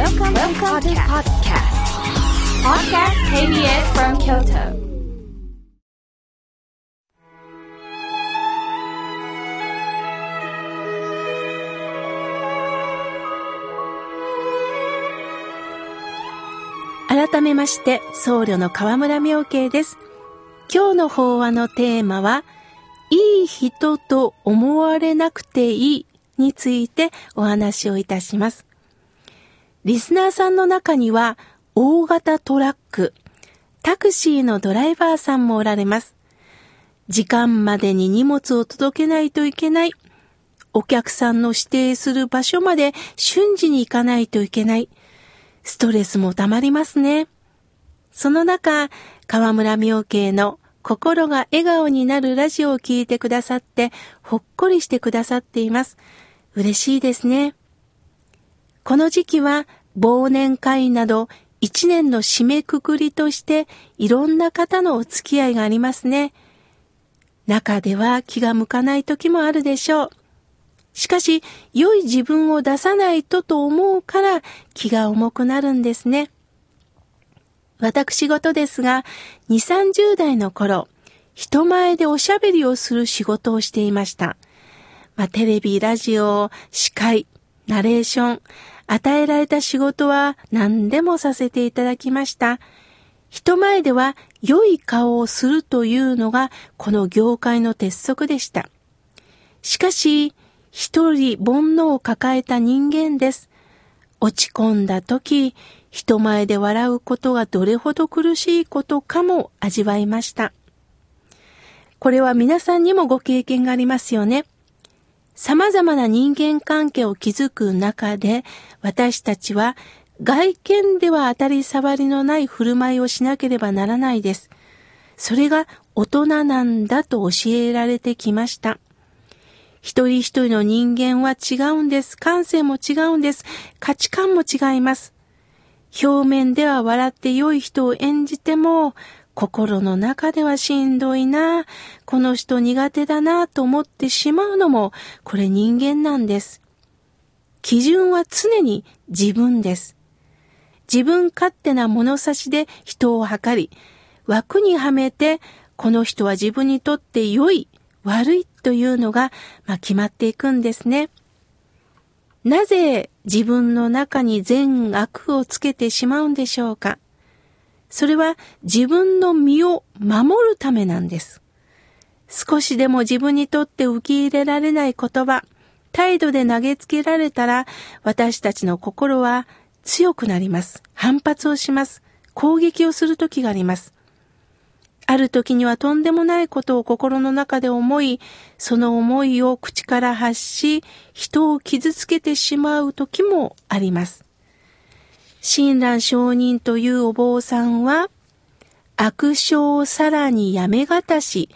Welcome, Welcome to podcast. Podcast KBS from Kyoto. 改めまして僧侶の河村明慶です今日の法話のテーマは、いい人と思われなくていいについてお話をいたします。リスナーさんの中には、大型トラック、タクシーのドライバーさんもおられます。時間までに荷物を届けないといけない。お客さんの指定する場所まで瞬時に行かないといけない。ストレスもたまりますね。その中、河村明慶の心が笑顔になるラジオを聴いてくださって、ほっこりしてくださっています。嬉しいですね。この時期は忘年会など一年の締めくくりとしていろんな方のお付き合いがありますね。中では気が向かない時もあるでしょう。しかし、良い自分を出さないとと思うから気が重くなるんですね。私事ですが、2、30代の頃、人前でおしゃべりをする仕事をしていました。まあ、テレビ、ラジオ、司会、ナレーション、与えられた仕事は何でもさせていただきました。人前では良い顔をするというのがこの業界の鉄則でした。しかし、一人煩悩を抱えた人間です。落ち込んだ時、人前で笑うことがどれほど苦しいことかも味わいました。これは皆さんにもご経験がありますよね。様々な人間関係を築く中で、私たちは外見では当たり障りのない振る舞いをしなければならないです。それが大人なんだと教えられてきました。一人一人の人間は違うんです。感性も違うんです。価値観も違います。表面では笑って良い人を演じても、心の中ではしんどいな、この人苦手だなと思ってしまうのも、これ人間なんです。基準は常に自分です。自分勝手な物差しで人を測り、枠にはめて、この人は自分にとって良い、悪いというのが、まあ、決まっていくんですね。なぜ自分の中に善悪をつけてしまうんでしょうか？それは自分の身を守るためなんです。少しでも自分にとって受け入れられない言葉、態度で投げつけられたら私たちの心は強くなります。反発をします。攻撃をする時があります。ある時にはとんでもないことを心の中で思い、その思いを口から発し、人を傷つけてしまう時もあります。親鸞上人というお坊さんは、悪性をさらにやめがたし、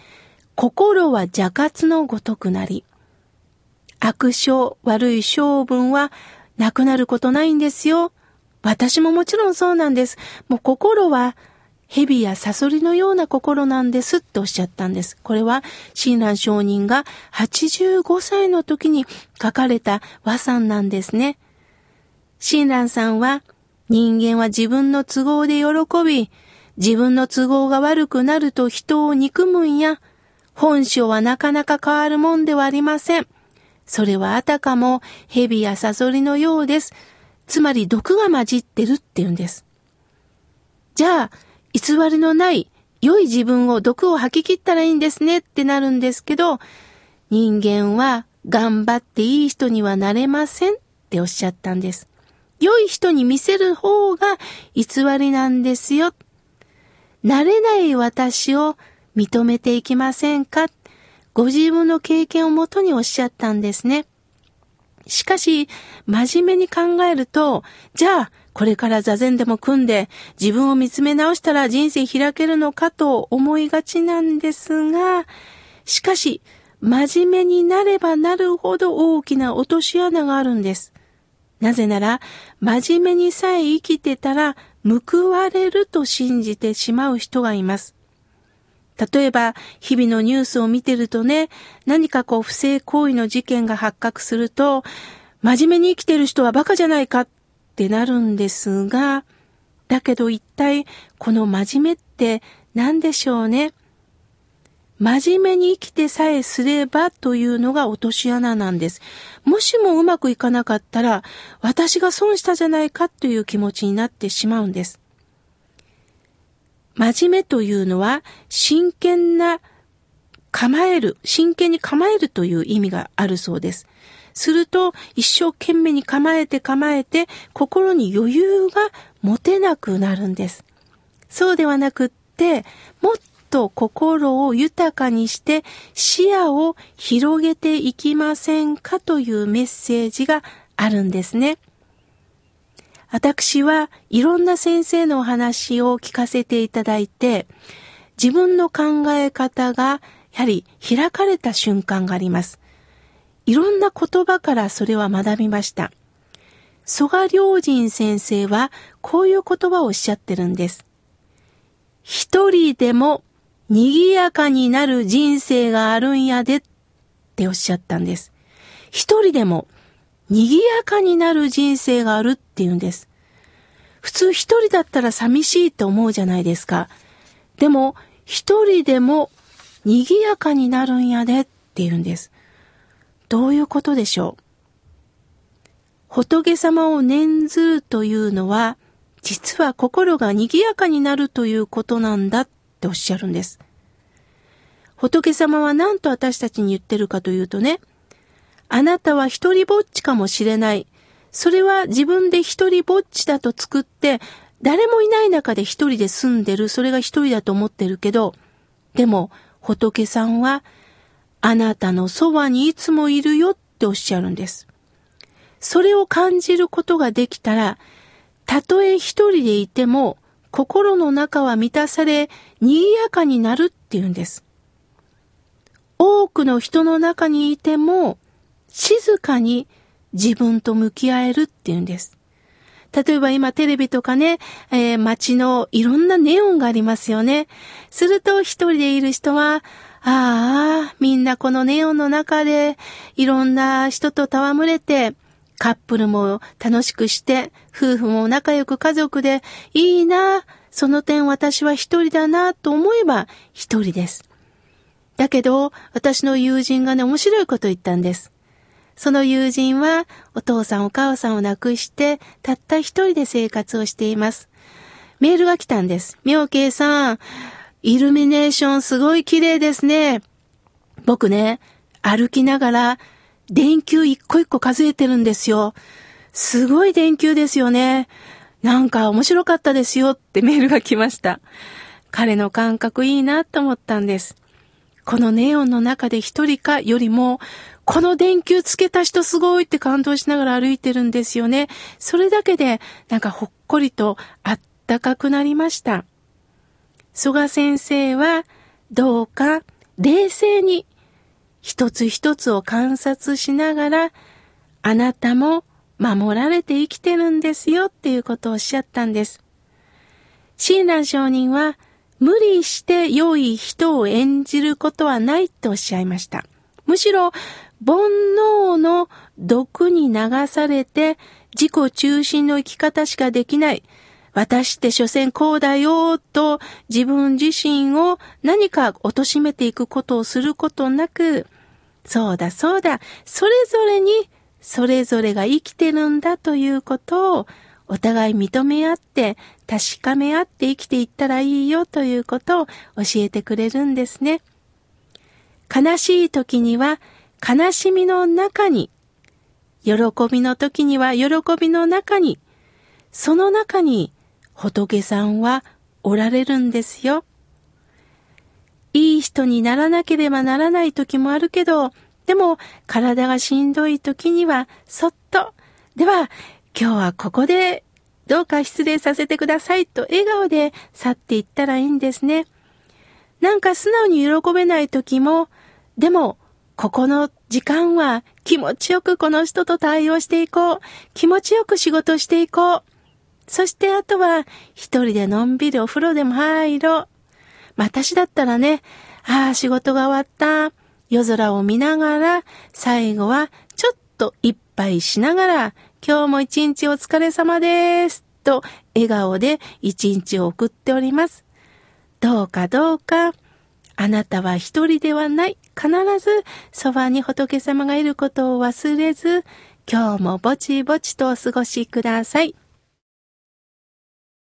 心は邪活のごとくなり。悪性、悪い性分はなくなることないんですよ。私ももちろんそうなんです。もう心は蛇やサソリのような心なんですっておっしゃったんです。これは、親鸞上人が85歳の時に書かれた和算なんですね。親鸞さんは、人間は自分の都合で喜び、自分の都合が悪くなると人を憎むんや、本性はなかなか変わるもんではありません。それはあたかも蛇やサソリのようです。つまり毒が混じってるって言うんです。じゃあ、偽りのない良い自分を毒を吐き切ったらいいんですねってなるんですけど、人間は頑張っていい人にはなれませんっておっしゃったんです。良い人に見せる方が偽りなんですよ。なれない私を認めていきませんか？ご自分の経験をもとにおっしゃったんですね。しかし、真面目に考えると、じゃあ、これから座禅でも組んで自分を見つめ直したら人生開けるのかと思いがちなんですが、しかし、真面目になればなるほど大きな落とし穴があるんです。なぜなら、真面目にさえ生きてたら報われると信じてしまう人がいます。例えば、日々のニュースを見てるとね、何かこう不正行為の事件が発覚すると、真面目に生きてる人はバカじゃないかってなるんですが、だけど一体この真面目って何でしょうね？真面目に生きてさえすればというのが落とし穴なんです。もしもうまくいかなかったら、私が損したじゃないかという気持ちになってしまうんです。真面目というのは、真剣な構える、真剣に構えるという意味があるそうです。すると、一生懸命に構えて構えて、心に余裕が持てなくなるんです。そうではなくって、もっと心を豊かにして視野を広げていきませんかというメッセージがあるんですね。私はいろんな先生のお話を聞かせていただいて、自分の考え方がやはり開かれた瞬間があります。いろんな言葉からそれは学びました。蘇我良人先生はこういう言葉をおっしゃってるんです。一人でも賑やかになる人生があるんやでっておっしゃったんです。一人でも賑やかになる人生があるって言うんです。普通一人だったら寂しいと思うじゃないですか。でも一人でも賑やかになるんやでって言うんです。どういうことでしょう？仏様を念ずるというのは、実は心が賑やかになるということなんだっておっしゃるんです。仏様は何と私たちに言ってるかというとね、あなたは一人ぼっちかもしれない。それは自分で一人ぼっちだと作って、誰もいない中で一人で住んでる、それが一人だと思ってるけど、でも仏さんは、あなたのそばにいつもいるよっておっしゃるんです。それを感じることができたら、たとえ一人でいても、心の中は満たされ、賑やかになるっていうんです。多くの人の中にいても、静かに自分と向き合えるっていうんです。例えば今テレビとかね、えー、街のいろんなネオンがありますよね。すると一人でいる人は、ああ、みんなこのネオンの中でいろんな人と戯れて、カップルも楽しくして、夫婦も仲良く家族でいいな、その点私は一人だなと思えば一人です。だけど、私の友人がね、面白いこと言ったんです。その友人は、お父さんお母さんを亡くして、たった一人で生活をしています。メールが来たんです。妙慶さん、イルミネーションすごい綺麗ですね。僕ね、歩きながら、電球一個一個数えてるんですよ。すごい電球ですよね。なんか面白かったですよって メールが来ました。彼の感覚いいなと思ったんです。このネオンの中で一人かよりも、この電球つけた人すごいって感動しながら歩いてるんですよね。それだけでなんかほっこりとあったかくなりました。蘇我先生はどうか冷静に一つ一つを観察しながらあなたも守られて生きてるんですよっていうことをおっしゃったんです。親鸞上人は無理して良い人を演じることはないとおっしゃいました。むしろ、煩悩の毒に流されて自己中心の生き方しかできない。私って所詮こうだよと自分自身を何か貶めていくことをすることなく、そうだそうだ、それぞれにそれぞれが生きてるんだということをお互い認め合って確かめ合って生きていったらいいよということを教えてくれるんですね。悲しい時には悲しみの中に、喜びの時には喜びの中に、その中に仏さんはおられるんですよ。いい人にならなければならない時もあるけど、でも体がしんどい時にはそっと、では今日はここでどうか失礼させてくださいと笑顔で去っていったらいいんですね。なんか素直に喜べない時も、でも、ここの時間は気持ちよくこの人と対応していこう。気持ちよく仕事していこう。そしてあとは一人でのんびりお風呂でも入ろう。私だったらね、ああ、仕事が終わった。夜空を見ながら、最後はちょっと一杯しながら今日も一日お疲れ様です。と、笑顔で一日を送っております。どうかどうか、あなたは一人ではない。必ずそばに仏様がいることを忘れず、今日もぼちぼちとお過ごしください。